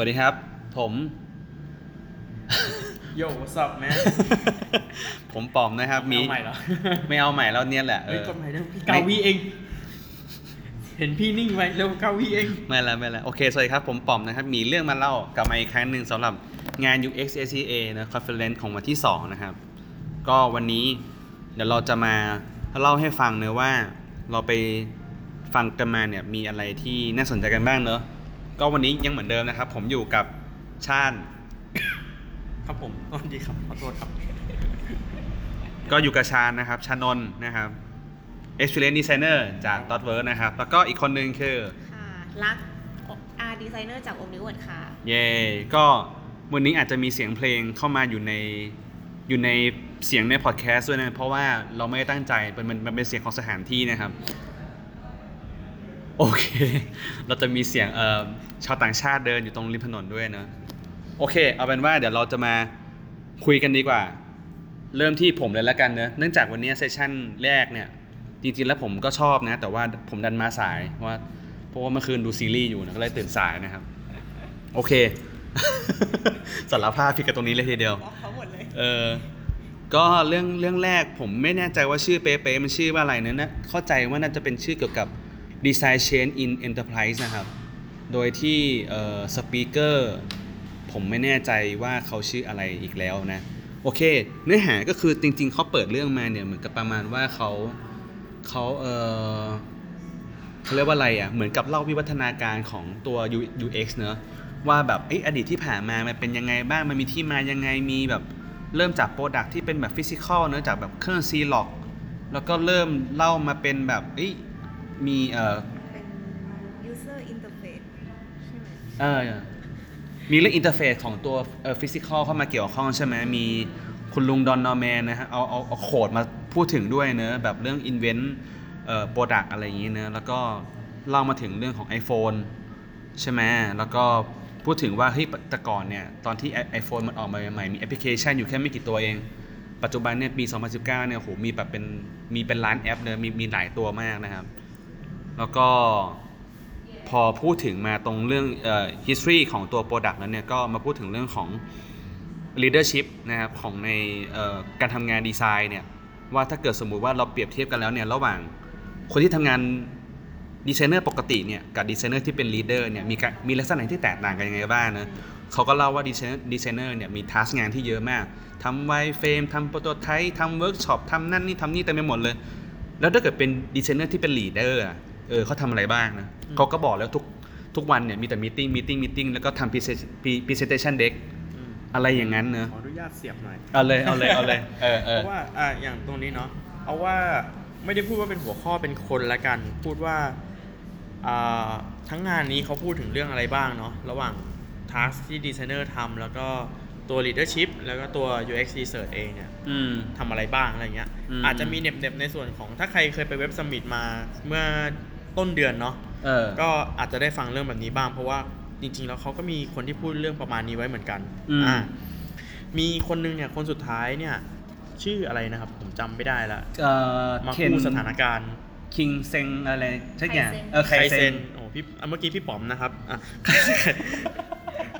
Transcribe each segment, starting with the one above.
สวัสดีครับ ผมโย่สับแม่ผมปอมนะครับมีเอาใหม่เหรอไม่เอาใหม่แล้วเนี่ยแหละเอเฮ้ยอกดใหม่เร็วพี่เกาวีเอง เห็นพี่นิ่งไว้เร็วเกาวีเองไม่ละไม่ละโอเคสวัสดีครับผมปอมนะครับ มีเรื่องมาเล่ากลับมาอีกครั้งหนึ่งสำหรับงาน UX ACA นะ Conference ของวันที่ 2 นะครับ ก็วันนี้เดี๋ยวเราจะมาเล่าให้ฟังเนื้อะว่า เราไปฟังกันมาเนี่ยมีอะไรที่น่าสนใจกันบ้างเนอะ ก็วันนี้ยังเหมือนเดิมนะครับ ผมอยู่กับชาญครับผมสวัสดีครับขอโทษครับ ก็อยู่กับชาญนะครับชานนท์นะครับ Experience Designer จาก Dotwork นะครับ แล้วก็อีกคนนึงคือค่ะรักอาร์ดีไซเนอร์จากโอมนิวดค่ะ เย่ก็วันนี้อาจจะมีเสียงเพลงเข้ามาอยู่ในอยู่ในเสียงในพอดแคสต์ด้วยนะ เพราะว่าเราไม่ได้ตั้งใจเป็นมันมันเป็นเสียงของสถานที่นะครับ โอเค เราจะมีเสียงเอ่อชาวต่างชาติเดินอยู่ตรงริมถนนด้วยนะโอเค เอาเป็นว่าเดี๋ยวเราจะมาคุยกันดีกว่า เริ่มที่ผมเลยแล้วกันเนอะเนื่องจากวันนี้เซสชั่นแรกเนี่ย จริงๆแล้วผมก็ชอบนะ แต่ว่าผมดันมาสายเพราะว่าเพราะว่าเมื่อคืนดูซีรีส์อยู่นะก็เลยตื่นสายนะครับ โอเค สารภาพผิดกับตรงนี้เลยทีเดียว เขาหมดเลยเออ ก็เรื่องเรื่องแรกผมไม่แน่ใจว่าชื่อเป๊ะๆมันชื่อว่าอะไรนะนะเข้าใจว่าน่าจะเป็นชื่อเกี่ยวกับ Design Change in Enterprise นะครับ โดยที่สปีกเกอร์ผมไม่แน่ใจว่าเขาชื่ออะไรอีกแล้วนะ โอเค เนื้อหาก็คือจริง ๆเขาเปิดเรื่องมาเนี่ยเหมือนกับประมาณว่าเขาเขาเออเขาเรียกว่าอะไรอะ เหมือนกับเล่าวิวัฒนาการของตัว UX เนอะว่าแบบเอยอดีตที่ผ่านมามันเป็นยังไงบ้าง มันมีที่มายังไง มีแบบเริ่มจาก product ที่เป็นแบบ physical เนอะจากแบบเครื่องซีล็อก แล้วก็เริ่มเล่ามาเป็นแบบเอ้ มีเอ่อเป็น user interface ใช่ไหมเออมีเรื่อง interface ของตัวเอ่อ physical เข้ามาเกี่ยวข้องใช่ไหมมีคุณลุง Don Norman นะฮะเอาเอาเอา quote มาพูดถึงด้วยเนอะแบบเรื่อง invent เอ่อ product อะไรอย่างนี้เนอะแล้วก็เล่ามาถึงเรื่องของ iPhone ใช่ไหมแล้วก็พูดถึงว่าเฮ้ยแต่ก่อนเนี่ยตอนที่ iPhone มันออกมาใหม่ๆมีแอปพลิเคชันอยู่แค่ไม่กี่ตัวเอง ปัจจุบันเนี่ยปี 2019 เนี่ยโหมีแบบเป็นมีเป็นล้านแอปเลยมีมีหลายตัวมากนะครับ แล้วก็พอพูดถึงมาตรงเรื่องเอ่อ history ของตัว product แล้วเนี่ยก็มาพูดถึงเรื่องของ leadership นะครับของในเอ่อการทำงานดีไซน์เนี่ยว่าถ้าเกิดสมมุติว่าเราเปรียบเทียบกันแล้วเนี่ยระหว่างคนที่ทำงานดีไซเนอร์ปกติเนี่ยกับดีไซเนอร์ที่เป็น leader เนี่ยมีการมีลักษณะที่แตกต่างกันยังไงบ้างนะเขาก็เล่าว่า designer designer เนี่ยมี task งานที่เยอะมากทำ wireframe ทำ prototype ทำเวิร์กช็อปทำนั่นนี่ทำนี่เต็มไปหมดเลย แล้วถ้าเกิดเป็นดีไซเนอร์ที่เป็น leader เออเขาทำอะไรบ้างนะอืมเขาก็บอกแล้วทุกทุกวันเนี่ยมีแต่ meeting meeting meeting แล้วก็ทำ presentation deck อืมอะไรอย่างนั้นเนอะขออนุญาตเสียบหน่อยเอาเลยเอาเลยเอาเลยเออเออเพอราะว่าอะอย่างตรงนี้เนาะเอาว่าไม่ได้พูดว่าเป็นหัวข้อเป็นคนละกัน พูดว่าอ่าทั้งงานนี้เขาพูดถึงเรื่องอะไรบ้างเนาะระหว่างทัสที่ดีไซเนอร์ทำแล้วก็ตัว leadership แล้วก็ตัว UX research เองเนี่ยอืมทำอะไรบ้างอะไรเงี้ยอืมอาจจะมีเน็บๆในส่วนของถ้าใครเคยไปเว็บสมิ t มาเมื่อ ต้นเดือนเนาะเออ ก็อาจจะได้ฟังเรื่องแบบนี้บ้าง เพราะว่าจริง ๆ แล้วเขาก็มีคนที่พูดเรื่องประมาณนี้ไว้เหมือนกันอืม มีคนนึงเนี่ยคนสุดท้ายเนี่ย ชื่ออะไรนะครับ ผมจำไม่ได้ละเอ่อมาเคนกู้สถานการณ์คิงเซงอะไรสักอย่างไคเซ็น เออไคเซนโอ้พี่อะเมื่อกี้พี่ป๋อมนะครับอะ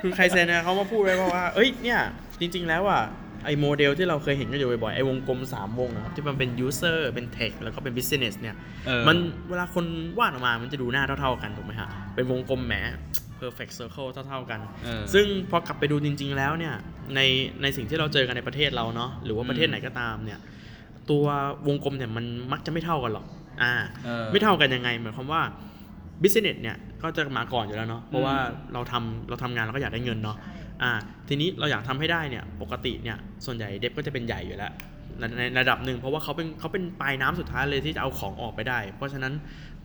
คือไคเซนเนี่ยเขามาพูดไว้ว่าว่าเอ้ยเนี่ย จริง ๆ แล้วอะ ไอโมเดลที่เราเคยเห็นกันอยู่บ่อยๆ ไอวงกลม 3 วงนะครับที่มันเป็น user เป็น tech แล้วก็เป็น business เนี่ยออมันเวลาคนวาดออกมา มันจะดูหน้าเท่าๆกันถูกไหมฮะ เป็นวงกลมแหม perfect circle เท่าๆกันออซึ่งพอกลับไปดูจริง ๆ แล้วเนี่ย ในในสิ่งที่เราเจอกันในประเทศเราเนาะ หรือว่าประเทศไหนก็ตามเนี่ย ตัววงกลมเนี่ยมันมักจะไม่เท่ากันหรอก อ่าออไม่เท่ากันยังไงหมายความว่า business เนี่ยก็จะมาก่อนอยู่แล้วเนาะเพราะว่าเราทำเราทำงานเราก็อยากได้เงินเนาะ อ่าทีนี้เราอยากทำให้ได้เนี่ยปกติเนี่ยส่วนใหญ่เดฟก็จะเป็นใหญ่อยู่แล้วในในระดับหนึ่งเพราะว่าเขาเป็นเขาเป็นปลายน้ำสุดท้ายเลยที่จะเอาของออกไปได้ เพราะฉะนั้น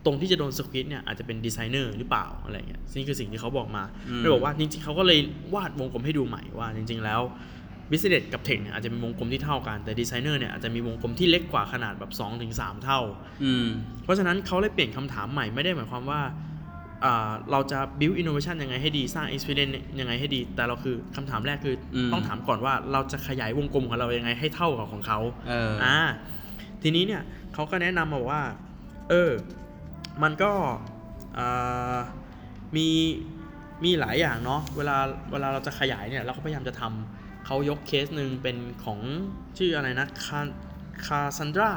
ตรงที่จะโดน squeeze เนี่ยอาจจะเป็นดีไซเนอร์หรือเปล่าอะไรเงี้ยนี่คือสิ่งที่เขาบอกมาอืมเลยบอกว่าจริงๆเขาก็เลยวาดวงกลมให้ดูใหม่ว่าจริง ๆ แล้ว business กับ tech เนี่ยอาจจะเป็นวงกลมที่เท่ากันแต่ดีไซเนอร์เนี่ยอาจจะมีวงกลมที่เล็กกว่าขนาดแบบ2-3ถึงเท่าอืมเพราะฉะนั้นเขาเลยเปลี่ยนคำถามใหม่ไม่ได้หมายความว่าอ่า เราจะ build innovation ยังไงให้ดีสร้าง experience ยังไงให้ดี แต่เราคือคำถามแรกคืออมต้องถามก่อนว่าเราจะขยายวงกลมของเรายังไงให้เท่ากับของเขาเอออ่าทีนี้เนี่ยเขาก็แนะนำมาว่า เออ มันก็อ่ามีมีหลายอย่างเนาะเวลาเวลาเราจะขยายเนี่ยเราก็พยายามจะทำเขายกเคสหนึ่งเป็นของชื่ออะไรนะคา Cassandra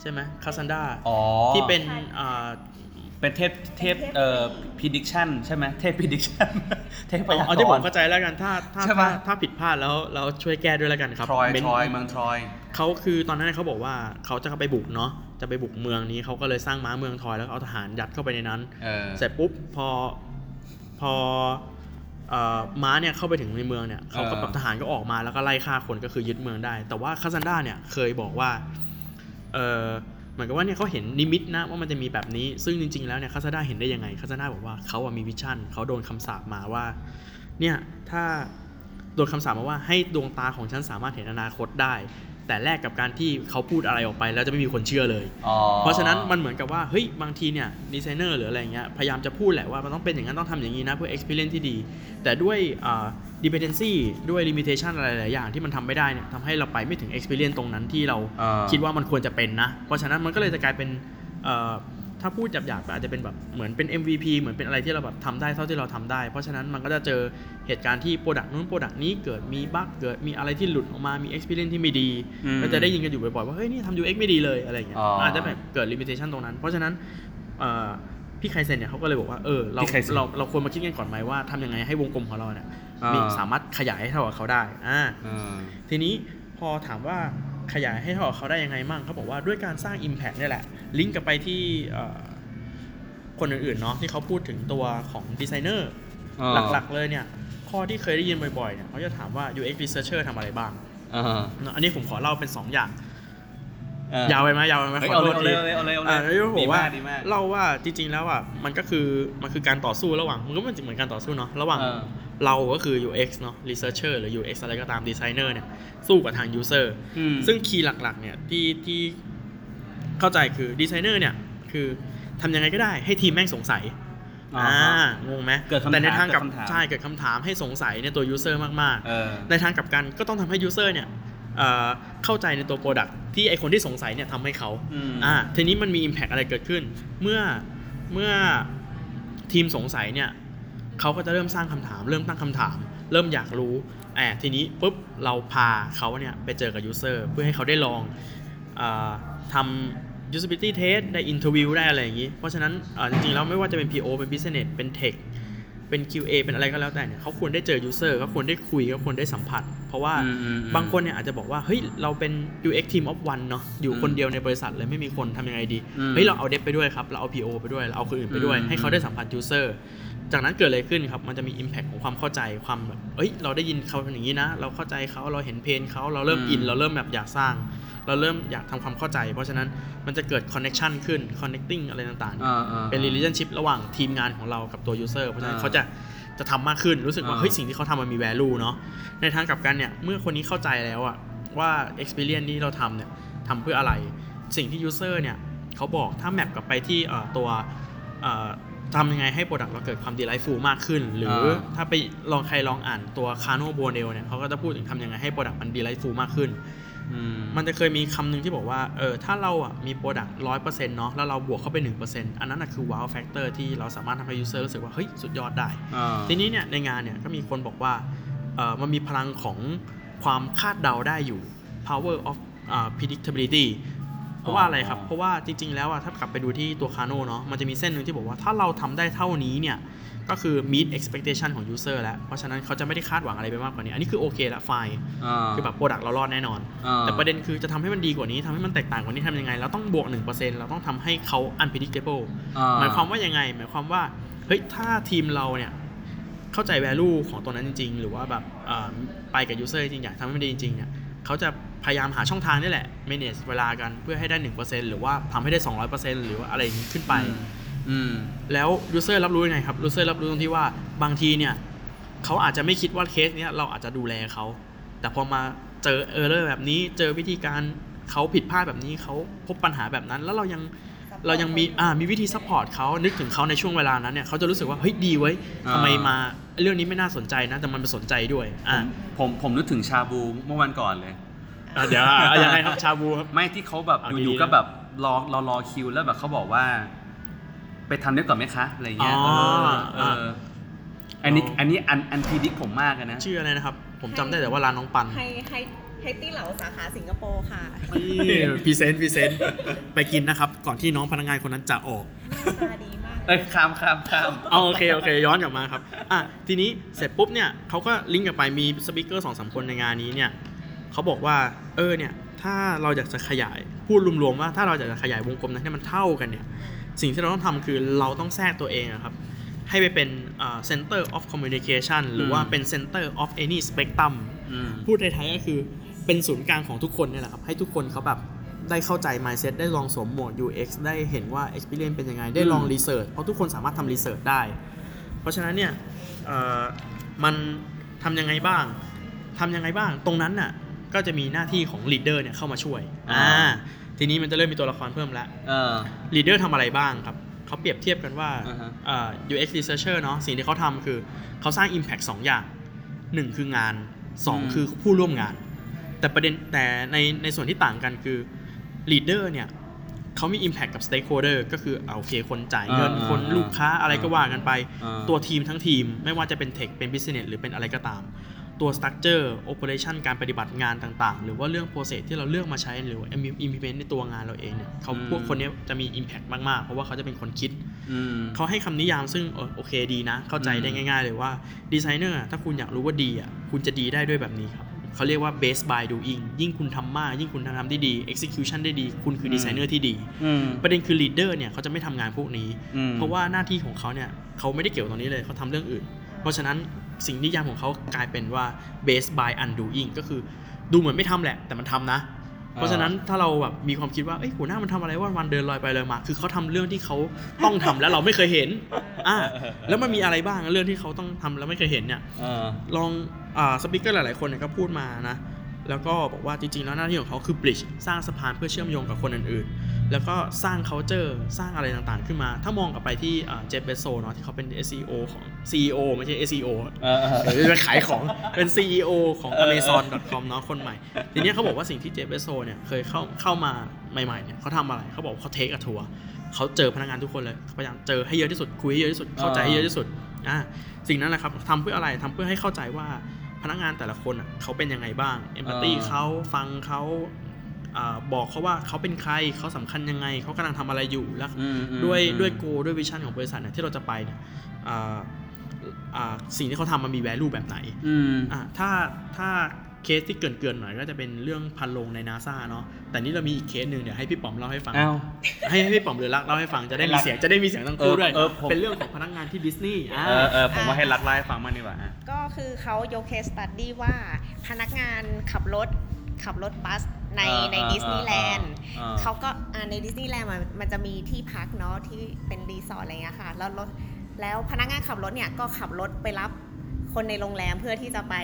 ใช่ไหม Cassandraอ๋อที่เป็นอ่า เป็นเทพเทพเอ่อ prediction ใช่ไหมเทพ prediction เทพพยากรณ์ เอาที่ผมเข้าใจแล้วกันถ้าถ้าใช่ถ้าปะถ้าผิดพลาดแล้วเราช่วยแก้ด้วยแล้วกันครับทรอยเบนทรอยเมืองทรอย เขาคือตอนนั้นเขาบอกว่าเขาจะไปบุกเนาะจะไปบุกเมืองนี้เขาก็เลยสร้างม้าเมืองทรอยแล้วก็เอาทหารยัดเข้าไปในนั้น เออ เสร็จปุ๊บพอพอเอ่อม้าเนี่ยเข้าไปถึงในเมืองเนี่ยเขาก็เออ แบบทหารก็ออกมาแล้วก็ไล่ฆ่าคนก็คือยึดเมืองได้ แต่ว่าคาซันดาเนี่ยเคยบอกว่าเออเหมือนกับว่าเนี่ยเขาเห็นนิมิตนะว่ามันจะมีแบบนี้ ซึ่งจริง ๆ แล้วเนี่ยคาซาด้าเห็นได้ยังไงคาซาด้าบอกว่าเขาอะมีวิชั่นเขาโดนคำสาปมาว่าเนี่ยถ้าโดนคำสาปมาว่าให้ดวงตาของฉันสามารถเห็นอนาคตได้ แต่แลกกับการที่เขาพูดอะไรออกไปแล้วจะไม่มีคนเชื่อเลยอ๋อเพราะฉะนั้นมันเหมือนกับว่าเฮ้ยบางทีเนี่ยดีไซเนอร์หรืออะไรเงี้ยพยายามจะพูดแหละว่ามันต้องเป็นอย่างนั้นต้องทำอย่างนี้นะเพื่อ experience ที่ดี แต่ด้วยอ่า dependency ด้วย limitation อะไรหลายๆอย่างที่มันทำไม่ได้เนี่ยทำให้เราไปไม่ถึง experience ตรงนั้นที่เราอ่าคิดว่ามันควรจะเป็นนะ เพราะฉะนั้นมันก็เลยจะกลายเป็นเอ่อ ถ้าพูดหยาบๆอาจจะเป็นแบบเหมือนเป็น MVP เหมือนเป็นอะไรที่เราแบบทำได้เท่าที่เราทำได้ เพราะฉะนั้นมันก็จะเจอเหตุการณ์ที่ product นู้น product นี้เกิดมี bug เกิดมีอะไรที่หลุดออกมามี experience ที่ไม่ดีอืมก็จะได้ยินกันอยู่บ่อยๆว่าเฮ้ยนี่ทำ UX ไม่ดีเลยอะไรอย่างเงี้ยอ๋อออาจจะแบบเกิด limitation ตรงนั้น เพราะฉะนั้นเอ่อพี่ไคเซนเนี่ยเขาก็เลยบอกว่าเออเราพี่ไคเซ็นเราเราควรมาคิดกันก่อนไหมว่าทำยังไงให้วงกลมของเราเนี่ยอ่ามีมีสามารถขยายให้เท่ากับเขาได้อ่าเออทีนี้พอถามว่า ขยายให้เท่ากับเขาได้ยังไงมั่งเขาบอกว่าด้วยการสร้าง Impact เนี่ยแหละ ลิงก์กลับไปที่เอ่อคนอื่นๆเนาะที่เขาพูดถึงตัวของดีไซเนอร์อ่าหลักๆเลยเนี่ย ข้อที่เคยได้ยินบ่อยๆเนี่ยเขาจะถามว่า UX researcher ทำอะไรบ้างเออเนอะอันนี้ผมขอเล่าเป็น 2 อย่างเออยาวไปไหมยาวไปไหมเฮ้ยขอเอาโทเลยษเอาทีเลยเอาเลยเอาเลยอ่าเอาเลยแล้วผมว่าดีมากเล่าว่าจริงๆแล้วอะมันก็คือมันคือการต่อสู้ระหว่างมันก็เหมือนการต่อสู้เนาะระหว่าง เออเราก็คือ UX เนาะ researcher หรือ UX อะไรก็ตาม designer เนี่ย สู้กับทาง user อืมซึ่งคีย์หลัก ๆ เนี่ยที่ที่เข้าใจคือดีไซเนอร์เนี่ย คือทำยังไงก็ได้ให้ทีมแม่งสงสัยอ่าอ่าฮะงงไหมเกิดคำถามแต่ในทางกลับเกิดคำถามใช่เกิดคำถามให้สงสัยในตัว user มากเออๆในทางกลับกันก็ต้องทำให้ user เนี่ยเอ่อเข้าใจในตัว product ที่ไอคนที่สงสัยเนี่ยทำให้เขาอืมอ่าทีนี้มันมี impact อะไรเกิดขึ้น เมื่อเมื่อทีมสงสัยเนี่ย เขาก็จะเริ่มสร้างคำถาม เริ่มตั้งคำถาม เริ่มอยากรู้แอบทีนี้ปุ๊บเราพาเขาเนี่ยไปเจอกับ user เพื่อให้เขาได้ลองอาทำ usability test ได้ interview ได้อะไรอย่างนี้ เพราะฉะนั้นอ่าจริงๆแล้วไม่ว่าจะเป็น PO เป็น business เป็น tech เป็น QA เป็นอะไรก็แล้วแต่เนี่ยเขาควรได้เจอ user เขาควรได้คุยเขาควรได้สัมผัส เพราะว่าอืมอืมอืมบางคนเนี่ยอาจจะบอกว่าเฮ้ยเราเป็น UX team of one เนาะอยู่คนเดียวในบริษัทเลยไม่มีคนทำยังไงดีอืมเฮ้ยเราเอาเดฟไปด้วยครับเราเอา PO ไปด้วยเราเอาคนอื่นไปด้วยอืมให้เขาได้สัมผัส user จากนั้นเกิดอะไรขึ้นครับ มันจะมี impact ของความเข้าใจความแบบ เอ้ย เราได้ยินเขาเป็นอย่างนี้นะ เราเข้าใจเขา เราเห็นเพนเขา เราเริ่มอิน เราเริ่มแบบอยากสร้าง เราเริ่มอยากทำความเข้าใจ เพราะฉะนั้นมันจะเกิด connection ขึ้น connecting อะไรต่างๆอ่าอ่าเป็น relationship ระหว่างทีมงานของเรากับตัว user เพราะฉะนั้นอ่าเขาจะจะทำมากขึ้น รู้สึกว่าอ่า เฮ้ย สิ่งที่เขาทำมันมี value เนาะ ในทางกลับกันเนี่ย เมื่อคนนี้เข้าใจแล้วอะว่า experience ที่เราทำเนี่ยทำเพื่ออะไร สิ่งที่ user เนี่ยเขาบอก ถ้า map กลับไปที่เอ่อตัวเอ่อ ทำยังไงให้ product เราเกิดความ delightful มากขึ้น หรืออาถ้าไปลองใครลองอ่านตัว Kano b o n e l เนี่ยเขาก็จะพูดถึงทำยังไงให้ product มัน delightful มากขึ้นอืมมันจะเคยมีคำหนึ่งที่บอกว่าเออถ้าเราอะมี product ร้อยเปอร์เซ็นต์เนาะแล้วเราบวกเข้าไปหนึ่งเปอร์เซ็นต์อันนั้นอะคือ wow factor ที่เราสามารถทำให้ user รู้สึกว่าเฮ้ยสุดยอดได้ อ่า ทีนี้เนี่ยในงานเนี่ยก็มีคนบอกว่าเออมันมีพลังของความคาดเดาได้อยู่ power of อ่า predictability เพราะว่าอะไรครับ เพราะว่าจริง ๆ แล้วอะถ้ากลับไปดูที่ตัว Kano เนาะ มันจะมีเส้นหนึ่งที่บอกว่าถ้าเราทำได้เท่านี้เนี่ย ก็คือ meet expectation ของ user แล้ว เพราะฉะนั้นเขาจะไม่ได้คาดหวังอะไรไปมากกว่านี้ อันนี้คือโอเคละ fine อ่าคือแบบ product เรารอดแน่นอนอ่าแต่ประเด็นคือจะทำให้มันดีกว่านี้ทำให้มันแตกต่างกว่านี้ทำยังไง เราต้องบวก 1%เราต้องทำให้เขา unpredictable อ่าหมายความว่ายังไง หมายความว่า เฮ้ย ถ้าทีมเราเนี่ยเข้าใจ value ของตัวนั้นจริง ๆ หรือว่าแบบเอ่อไปกับ user จริงๆอยากทำให้มันดีจริงๆเนี่ยเขาจะ พยายามหาช่องทางนี่แหละ manage เวลากันเพื่อให้ได้ 1%หรือว่าทำให้ได้ 200%หรือว่าอะไรอย่างนี้ขึ้นไปอืมแล้ว user รับรู้ยังไงครับ user รับรู้ตรงที่ว่าบางทีเนี่ยเขาอาจจะไม่คิดว่าเคสเนี้ยเราอาจจะดูแลเขาแต่พอมาเจอ error แบบนี้ เจอวิธีการเขาผิดพลาดแบบนี้เขาพบปัญหาแบบนั้น แล้วเรายังเรายังมีอ่ามีวิธี support เขานึกถึงเขาในช่วงเวลานั้นเนี่ยเขาจะรู้สึกว่าเฮ้ยดีเว้ยอ่าทำไมมาเรื่องนี้ไม่น่าสนใจนะ แต่มันเป็นสนใจด้วยผอ่ามผมผมนึกถึงชาบูเมื่อวันก่อนเลย อะเดี๋ยวอะยังไงครับชาบูครับ ไม่ที่เขาแบบเอาอดียู่ๆๆก็นะแบบรอรอรอคิวแล้วแบบเขาบอกว่า ไปทำเน็ตก่อนไหมคะอะไรเงี้ยอ๋อเออเออออันนี้อันนี้อันอันพีดิกผมมากเลยนะ ชื่ออะไรนะครับ ผมจำได้แต่ว่าร้านน้องปันให้ให้ให้ตี้เหลาสาขาสิงคโปร์ค่ะพรีเซนต์พรีเซนต์ไปกินนะครับ ก่อนที่น้องพนักงานคนนั้นจะออกหน้าตาดีมาก เอ้ยข้ามข้ามข้าม เอาโอเคโอเคย้อนกลับมาครับ อะทีนี้เสร็จปุ๊บเนี่ยเขาก็ลิงก์กลับไปมีสปิเกอร์สองสามคนในงานนี้เนี่ย เขาบอกว่า เออเนี่ย ถ้าเราอยากจะขยาย พูดรวมๆว่าถ้าเราอยากจะขยายวงกลมนั้นให้มันเท่ากันเนี่ย สิ่งที่เราต้องทำคือเราต้องแทรกตัวเองอะครับ ให้ไปเป็นอ่า center of communication หรือว่าเป็น center of any spectrum อืมพูดในไทยก็คือเป็นศูนย์กลางของทุกคนเนี่ยแหละครับ ให้ทุกคนเขาแบบได้เข้าใจ mindset ได้ลองสวมโหมด UX ได้เห็นว่า experience เป็นยังไง ได้ลองอืม research เพราะทุกคนสามารถทำ research ได้ เพราะฉะนั้นเนี่ยเอ่อมันทำยังไงบ้างทำยังไงบ้าง ตรงนั้นน่ะ ก็จะมีหน้าที่ของ leader เนี่ยเข้ามาช่วยอ่าทีนี้มันจะเริ่มมีตัวละครเพิ่มแล้วเออ leader ทำอะไรบ้างครับเขาเปรียบเทียบกันว่าอ่าฮะเอ่อ UX researcher เนาะสิ่งที่เขาทำคือเขาสร้าง impact 2 อย่าง 1 คืองานอืม2คือผู้ร่วมงาน แต่ประเด็นแต่ในในส่วนที่ต่างกันคือ leader เนี่ยเขามี impact กับ stakeholder ก็คือเอาโอเคคนจ่ายเงินอ่าคนอ่าลูกค้าอะไรก็ว่ากันไปอ่าตัวทีมทั้งทีม ไม่ว่าจะเป็น tech เป็น business หรือเป็นอะไรก็ตาม ตัว structure operation การปฏิบัติงานต่างๆ หรือว่าเรื่อง process ที่เราเลือกมาใช้หรือว่า implement ในตัวงานเราเองเนี่ยเขาอืมพวกคนเนี้ยจะมี impact มากๆ เพราะว่าเขาจะเป็นคนคิดอืมเขาให้คำนิยามซึ่งเออโอเคดีนะ เข้าใจได้อืมง่าย ๆ เลยว่าดีไซเนอร์ถ้าคุณอยากรู้ว่าดีอะคุณจะดีได้ด้วยแบบนี้ครับเขาเรียกว่า base by doing ยิ่งคุณทำมาก ยิ่งคุณทำได้ดี execution ได้ดี คุณคือดีไซเนอร์ที่ดีอืมประเด็นคือ leader เนี่ยเขาจะไม่ทำงานพวกนี้อืมเพราะว่าหน้าที่ของเขาเนี่ยเขาไม่ได้เกี่ยวตรงนี้เลยเขาทำเรื่องอื่น เพราะฉะนั้น สิ่งนิยามของเขากลายเป็นว่า base by undoing ก็คือดูเหมือนไม่ทำแหละ แต่มันทำนะ เพราะฉะนั้นถ้าเราแบบมีความคิดว่าเอ้ยหัวหน้ามันทำอะไรว่าวันเดินลอยไปลอยมา คือเขาทำเรื่องที่เขาต้องทำแล้วเราไม่เคยเห็นอ่าแล้วมันมีอะไรบ้างเรื่องที่เขาต้องทำแล้วไม่เคยเห็นเนี่ยเออลองอ่าสปิเกอร์หลายๆคนเนี่ยก็พูดมานะแล้วก็บอกว่าจริงๆแล้วหน้าที่ของเขาคือ bridge สร้างสะพานเพื่อเชื่อมโยงกับคนอื่นๆ แล้วก็สร้าง culture สร้างอะไรต่างๆ ขึ้นมา ถ้ามองกลับไปที่เจฟเบโซเนาะที่เขาเป็น SEO ของ CEO ไม่ใช่ SEO เออเออเดี๋ยวจะขายของเป็น CEO ของ Amazon.com เนาะคนใหม่ ทีเนี้ยเขาบอกว่าสิ่งที่เจฟเบโซเนี่ยเคยเข้าเข้ามาใหม่ๆเนี่ยเขาทำอะไรเขาบอกว่าเขาเทคอะทัวร์เขาเจอพนักงานทุกคนเลยพยายามเจอให้เยอะที่สุดคุยให้เยอะที่สุดเข้าใจให้เยอะที่สุดอ่าสิ่งนั้นแหละครับทำเพื่ออะไรทำเพื่อให้เข้าใจว่าพนักงานแต่ละคนอะเขาเป็นยังไงบ้างเอมพัตตีอ่าเขาฟังเขาอ่า บอกเขาว่าเขาเป็นใครเขาสำคัญยังไงเขากำลังทำอะไรอยู่แล้วอืมอืมด้วยอืมด้วยโกด้วยวิชั่นของบริษัทเนี่ยที่เราจะไปเนี่ยอ่าอ่าสิ่งที่เขาทำมันมี value แบบไหนอืมอะถ้าถ้าเคสที่เกินๆหน่อยก็จะเป็นเรื่องพันโลงในนาซาเนาะแต่นี่เรามีอีกเคสหนึ่งเดี๋ยวให้พี่ป๋อมเล่าให้ฟังอ้าวให้ให้พี่ป๋อมหรือรักเล่าให้ฟังจะได้มีเสียงจะได้มีเสียงทั้งคู่เออด้วยเออผมเป็นเรื่องของพนักงานที่ดิสนีย์อ่าเออเออผมว่าให้รักเล่าให้ฟังมากดีกว่าอะก็คือเขายก case study ว่าพนักงานขับรถขับรถบัส ในอ่าในอ่าดิสนีย์แลนด์อ่า เขาก็อ่าในดิสนีย์แลนด์มันมันจะมีที่พักเนาะที่เป็นรีสอร์ทอะไรเงี้ยค่ะแล้วรถแล้วพนักงานขับรถเนี่ยก็ขับรถไปรับคนในโรงแรมเพื่อที่จะไป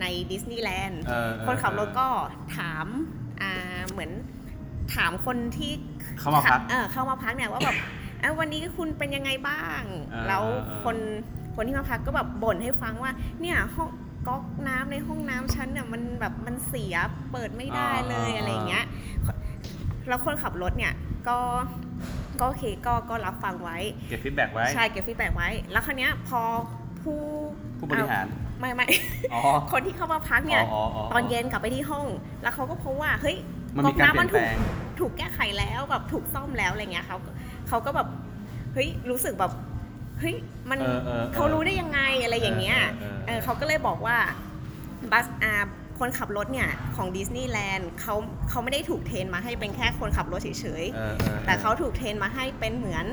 ในดิสนีย์แลนด์ เออเออคนขับรถก็ถามอ่าเหมือนถามคนที่เข้ามาพัก เออเข้ามาพักเนี่ยว่าแบบ เอ้าวันนี้คุณเป็นยังไงบ้าง เออแล้วเออคนคนที่มาพักก็แบบบ่นให้ฟังว่า เนี่ยห้อง ก๊อกน้ำในห้องน้ำฉันเนี่ยมันแบบมันเสียเปิดไม่ได้เลยอะไรอย่างเงี้ยแล้วคนขับรถเนี่ยก็ก็โอเคก็ก็รับฟังไว้ เก็บ feedback ไว้ ใช่เก็บ feedback ไว้ แล้วคราวเนี้ยพอผู้ผู้บริหารไม่ไม่อ๋อคนที่เข้ามาพักเนี่ยอ๋ออ๋ออ๋อตอนเย็นกลับไปที่ห้อง แล้วเขาก็พบว่าเฮ้ยมันมีการเปลี่ยนแปลงถูกถูกแก้ไขแล้วแบบถูกซ่อมแล้วอะไรเงี้ยเขาเขาก็แบบเฮ้ยรู้สึกแบบ เฮ้ยมันเออเออเออเขารู้ได้ยังไงอะไรอย่างเงี้ยเออเออเออ เออเขาก็เลยบอกว่า bus อาคนขับรถเนี่ยของดิสนีย์แลนด์เขาเขาไม่ได้ถูกเทรนมาให้เป็นแค่คนขับรถเฉยเออเออออๆแต่เขาถูกเทรนมาให้เป็นเหมือน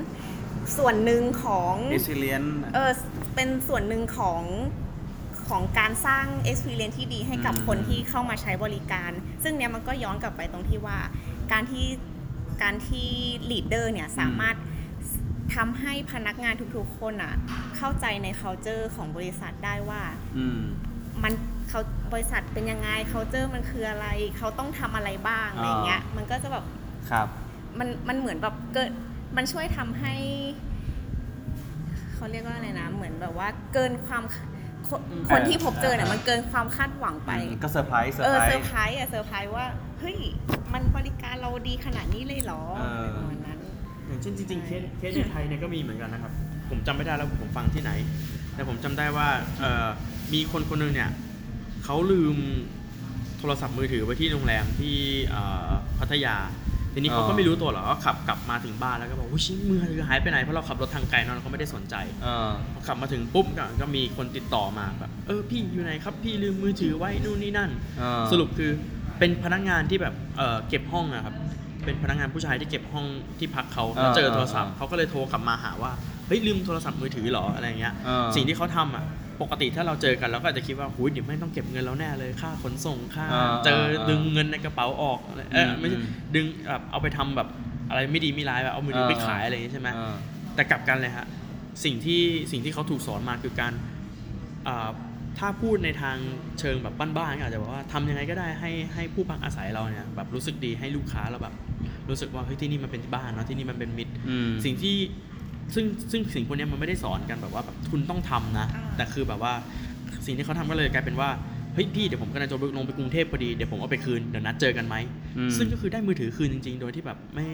ส่วนหนึ่งของ resilient เออเป็นส่วนหนึ่งของของการสร้าง experience ที่ดีให้กับอืม คนที่เข้ามาใช้บริการ ซึ่งเนี้ยมันก็ย้อนกลับไปตรงที่ว่า การที่การที่ leader เนี่ยสามารถ ทำให้พนักงานทุกๆคนอะ เข้าใจใน culture ของบริษัทได้ว่าอืม มันเขาบริษัทเป็นยังไง culture มันคืออะไร เขาต้องทำอะไรบ้างอะไรเงี้ย มันก็จะแบบครับ มันมันเหมือนแบบเกิดมันช่วยทำให้เขาเรียกว่าอะไรนะ เหมือนแบบว่าเกินความคนอืมคนที่พบเจอเนี่ยเออมันเกินความคาดหวังไปก็ surprise sur เออไพรเซอร์ส์ ไพรส์อะเซอร์ไพรส์ว่า เฮ้ย มันบริการเราดีขนาดนี้เลยเหรอเออประมาณนั้น อย่างเช่นจริงๆเคสเคสในไทยเนี่ยก็มีเหมือนกันนะครับ ผมจำไม่ได้แล้วผมฟังที่ไหน แต่ผมจำได้ว่าเอ่อมีคนคนหนึงเนี่ยเขาลืมโทรศัพท์มือถือไว้ที่โรงแรมที่เอ่อพัทยา ทีนี้เขาก็อ๋อไม่รู้ตัวหรอกก็ขับกลับมาถึงบ้านแล้วก็บอกว่าชิมือถือหายไปไหนเพราะเราขับรถทางไกลเนอะเราก็ไม่ได้สนใจ เออ พอขับมาถึงปุ๊บก็ก็มีคนติดต่อมาแบบเออพี่อยู่ไหนครับพี่ลืมมือถือไว้นู่นนี่นั่นเออสรุปคือเป็นพนักงานที่แบบเออเก็บห้องอะครับ เป็นพนักงานผู้ชายที่เก็บห้องที่พักเขาแล้วเจอโทรศัพท์เขาก็เลยโทรกลับมาหาว่าเฮ้ยลืมโทรศัพท์มือถือเหรออะไรเงี้ยเออสิ่งที่เขาทำอะปกติถ้าเราเจอกันเราก็อาจจะคิดว่าหุยเดี๋ยวไม่ต้องเก็บเงินเราแน่เลยค่าขนส่งค่าเออเจอเออดึงเงินในกระเป๋าออกอะไรเอออืมไม่ใช่อืมดึงแบบเอาไปทำแบบอะไรไม่ดีไม่ร้ายแบบเอามือถือไปเออขายอะไรอย่างงี้ใช่ไหมเออแต่กลับกันเลยฮะสิ่งที่สิ่งที่เขาถูกสอนมาคือการอ่า ถ้าพูดในทางเชิงแบบบ้านๆก็อาจจะบอกว่าทำยังไงก็ได้ให้ให้ผู้พักอาศัยเราเนี่ยแบบรู้สึกดีให้ลูกค้าเราแบบ รู้สึกว่าเฮ้ยที่นี่มันเป็นบ้านเนาะที่นี่มันเป็นมิตรอืมสิ่งที่ซึ่งซึ่งสิ่งพวกเนี้ยมันไม่ได้สอนกันแบบว่าแบบคุณต้องทำนะอ่าแต่คือแบบว่าสิ่งที่เขาทำก็เลยกลายเป็นว่าเฮ้ยพี่เดี๋ยวผมกำลังจะลงไปกรุงเทพพอดีเดี๋ยวผมเอาไปคืนเดี๋ยวนัดเจอกันไหมอืมซึ่งก็คือได้มือถือคืนจริง ๆ โดยที่แบบไม่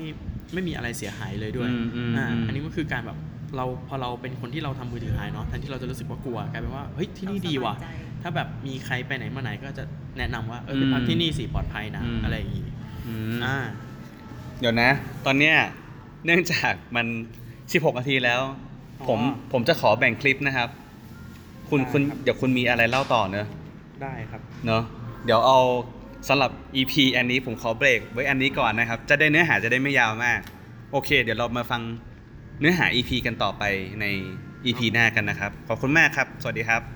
ไม่มีอะไรเสียหายเลยด้วยอืมอืมอ่าอืมอันนี้ก็คือการแบบ เราพอเราเป็นคนที่เราทำมือถือหายเนาะแทนที่เราจะรู้สึกว่ากลัวกลายเป็นว่าเฮ้ยที่นี่ดีว่ะเราสบายใจถ้าแบบมีใครไปไหนมาไหนก็จะแนะนำว่าเออไปพักที่นี่สิปลอดภัยนะอืมอะไรอย่างงี้อืมอ่าเดี๋ยวนะ ตอนเนี้ยเนื่องจากมัน 16 นาทีแล้ว ผมอ๋อผมจะขอแบ่งคลิปนะครับ คุณได้คุณครับเดี๋ยวคุณมีอะไรเล่าต่อเนอะได้ครับเนอะเดี๋ยวเอาสำหรับ EP อันนี้ผมขอเบรกไว้อันนี้ก่อนนะครับ จะได้เนื้อหาจะได้ไม่ยาวมาก โอเค เดี๋ยวเรามาฟัง เนื้อหา EP กันต่อไปใน EP หน้ากันนะครับ ขอบคุณมากครับ สวัสดีครับ